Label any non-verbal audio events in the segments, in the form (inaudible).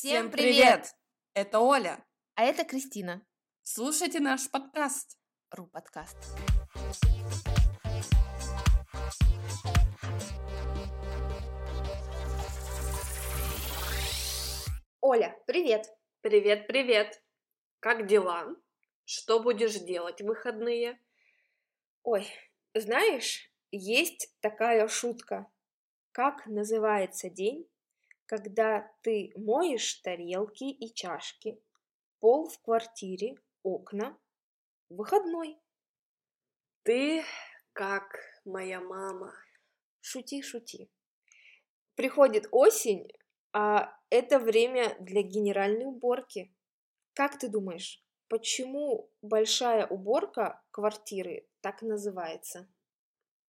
Всем привет! Это Оля. А это Кристина. Слушайте наш подкаст. Ру подкаст. Оля, привет! Привет, привет! Как дела? Что будешь делать в выходные? Ой, знаешь, есть такая шутка. Как называется день, когда ты моешь тарелки и чашки, пол в квартире, окна, выходной? Ты как моя мама. Шути, шути. Приходит осень, а это время для генеральной уборки. Как ты думаешь, почему большая уборка квартиры так называется?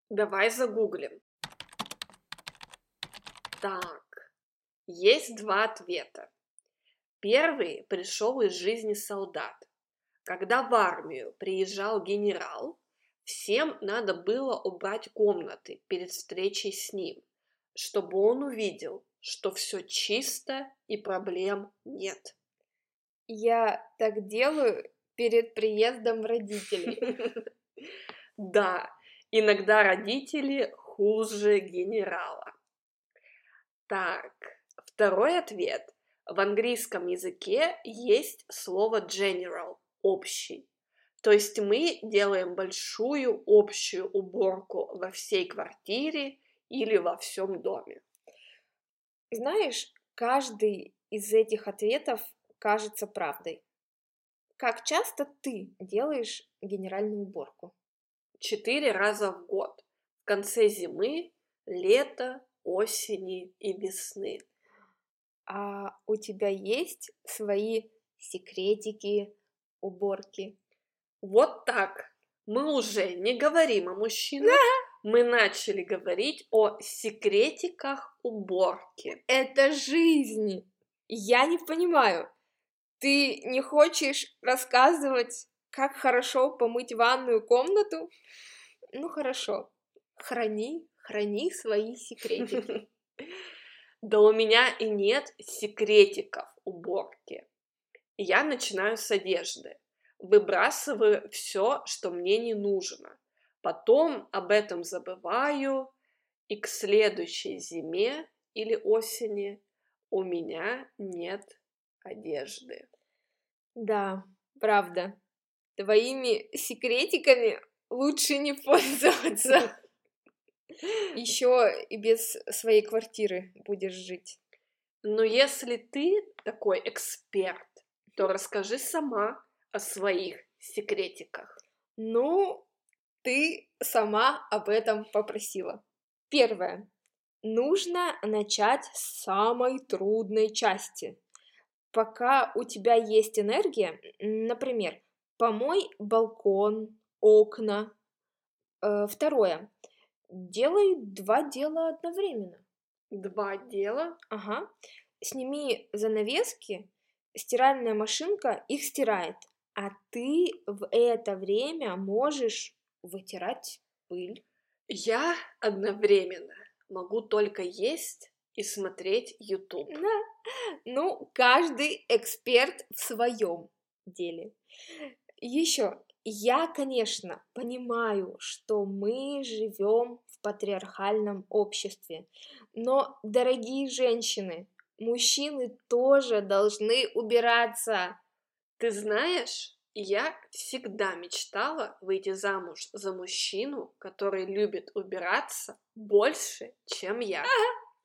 Давай загуглим. Так, есть два ответа. Первый пришел из жизни солдат. Когда в армию приезжал генерал, всем надо было убрать комнаты перед встречей с ним, чтобы он увидел, что все чисто и проблем нет. Я так делаю перед приездом родителей. (laughs) Да, иногда родители хуже генерала. Так, второй ответ. В английском языке есть слово general – общий. То есть мы делаем большую общую уборку во всей квартире или во всем доме. Знаешь, каждый из этих ответов кажется правдой. Как часто ты делаешь генеральную уборку? Четыре раза в год. В конце зимы, лета, осени и весны. А у тебя есть свои секретики, уборки? Вот так. Мы уже не говорим о мужчинах, мы начали говорить о секретиках уборки. Это жизнь. Я не понимаю. Ты не хочешь рассказывать, как хорошо помыть ванную комнату? Ну хорошо. Храни, храни свои секретики. (laughs) Да у меня и нет секретиков уборки. Я начинаю с одежды. Выбрасываю все, что мне не нужно. Потом об этом забываю, и к следующей зиме или осени у меня нет одежды. Да, правда. Твоими секретиками лучше не (laughs) пользоваться. Еще и без своей квартиры будешь жить. Но если ты такой эксперт, то расскажи сама о своих секретиках. Ну, ты сама об этом попросила. Первое. Нужно начать с самой трудной части. Пока у тебя есть энергия, например, помой балкон, окна. Э, второе. Делай два дела одновременно. Два дела? Ага. Сними занавески, стиральная машинка их стирает, а ты в это время можешь вытирать пыль. Я одновременно могу только есть и смотреть YouTube. Да. Ну, каждый эксперт в своем деле. Еще, я, конечно, понимаю, что мы живем в патриархальном обществе, но, дорогие женщины, мужчины тоже должны убираться. Ты знаешь, я всегда мечтала выйти замуж за мужчину, который любит убираться больше, чем я.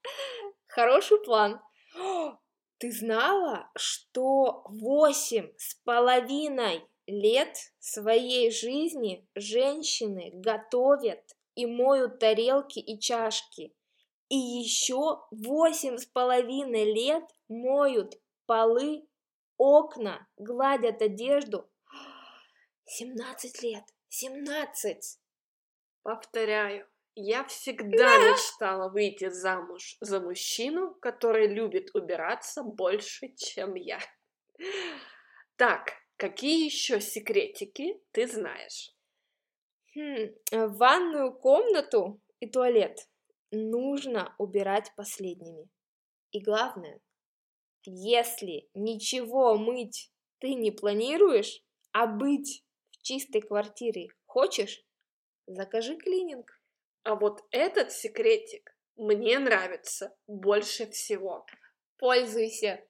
(laughs) Хороший план. (gasps) Ты знала, что восемь с половиной лет своей жизни женщины готовят и моют тарелки и чашки, и еще восемь с половиной лет моют полы, окна, гладят одежду. (gasps) Семнадцать лет, семнадцать. Повторяю, я всегда мечтала выйти замуж за мужчину, который любит убираться больше, чем я. (laughs) Так, какие еще секретики ты знаешь? Хм, ванную комнату и туалет нужно убирать последними. И главное, Если ничего мыть ты не планируешь, а быть в чистой квартире хочешь, закажи клининг. А вот этот секретик мне нравится больше всего. Пользуйся!